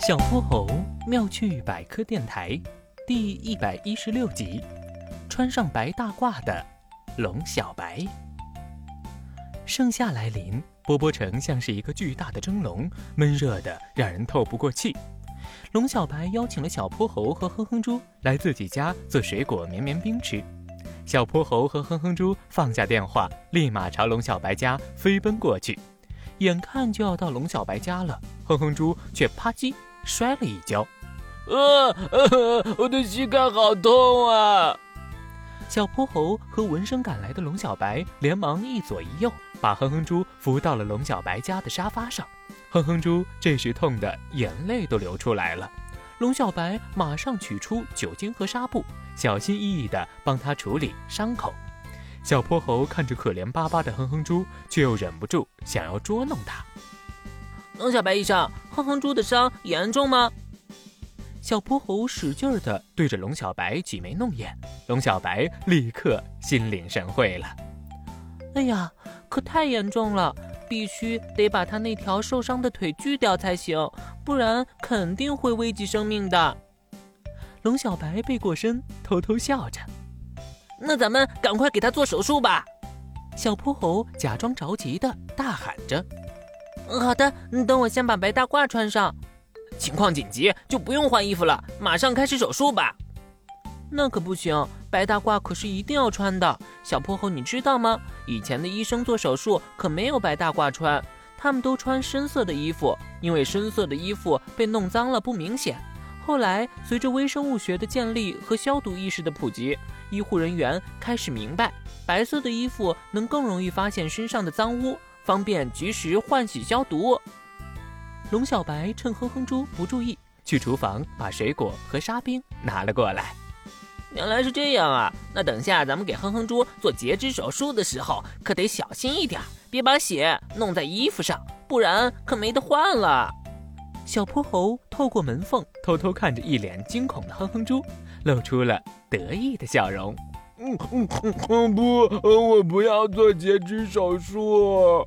小泼猴妙趣百科电台第一百一十六集：穿上白大褂的龙小白。盛夏来临，波波城像是一个巨大的蒸笼，闷热的让人透不过气。龙小白邀请了小泼猴和哼哼猪来自己家做水果绵绵冰吃。小泼猴和哼哼猪放下电话，立马朝龙小白家飞奔过去。眼看就要到龙小白家了，哼哼猪却啪叽摔了一跤。呃，我的膝盖好痛啊！小泼猴和闻声赶来的龙小白连忙一左一右，把哼哼猪扶到了龙小白家的沙发上。哼哼猪这时痛得眼泪都流出来了。龙小白马上取出酒精和纱布，小心翼翼地帮他处理伤口。小泼猴看着可怜巴巴的哼哼猪，却又忍不住想要捉弄他。龙小白医生，哼哼猪的伤严重吗？小泼猴使劲儿地对着龙小白挤眉弄眼，龙小白立刻心领神会了。哎呀，可太严重了，必须得把他那条受伤的腿锯掉才行，不然肯定会危及生命的。龙小白背过身，偷偷笑着。那咱们赶快给他做手术吧！小泼猴假装着急的大喊着：“好的，你等我先把白大褂穿上。情况紧急就不用换衣服了，马上开始手术吧。”那可不行，白大褂可是一定要穿的。小破猴，你知道吗？以前的医生做手术可没有白大褂穿，他们都穿深色的衣服，因为深色的衣服被弄脏了不明显。后来，随着微生物学的建立和消毒意识的普及，医护人员开始明白，白色的衣服能更容易发现身上的脏污，方便及时换洗消毒。龙小白趁哼哼猪不注意，去厨房把水果和沙冰拿了过来。原来是这样啊！那等下咱们给哼哼猪做截肢手术的时候，可得小心一点，别把血弄在衣服上，不然可没得换了。小泼猴透过门缝偷偷看着一脸惊恐的哼哼猪，露出了得意的笑容。嗯嗯嗯，不，我不要做截肢手术。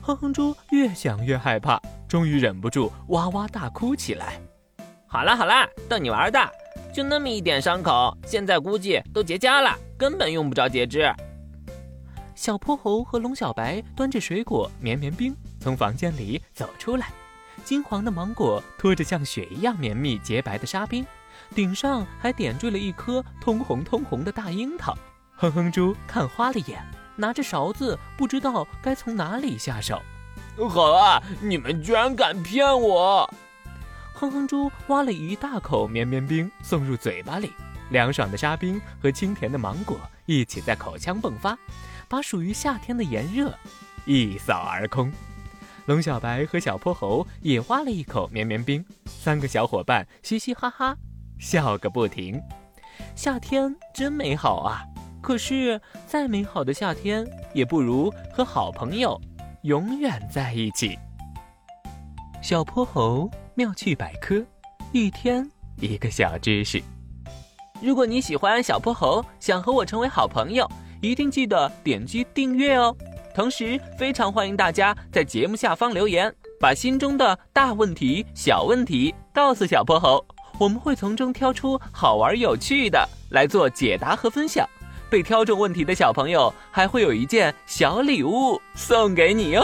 哼哼猪越想越害怕，终于忍不住哇哇大哭起来。好啦好啦，逗你玩的，就那么一点伤口，现在估计都结痂了，根本用不着截肢。小泼猴和龙小白端着水果绵绵冰从房间里走出来。金黄的芒果拖着像雪一样绵密洁白的沙冰，顶上还点缀了一颗通红通红的大樱桃。哼哼猪看花了眼，拿着勺子不知道该从哪里下手。好啊，你们居然敢骗我！哼哼猪挖了一大口绵绵冰送入嘴巴里，凉爽的沙冰和清甜的芒果一起在口腔迸发，把属于夏天的炎热一扫而空。龙小白和小泼猴也挖了一口绵绵冰，三个小伙伴嘻嘻哈哈笑个不停。夏天真美好啊！可是再美好的夏天，也不如和好朋友永远在一起。小泼猴妙趣百科，一天一个小知识。如果你喜欢小泼猴，想和我成为好朋友，一定记得点击订阅哦。同时，非常欢迎大家在节目下方留言，把心中的大问题、小问题告诉小泼猴，我们会从中挑出好玩有趣的来做解答和分享。被挑中问题的小朋友还会有一件小礼物送给你哟。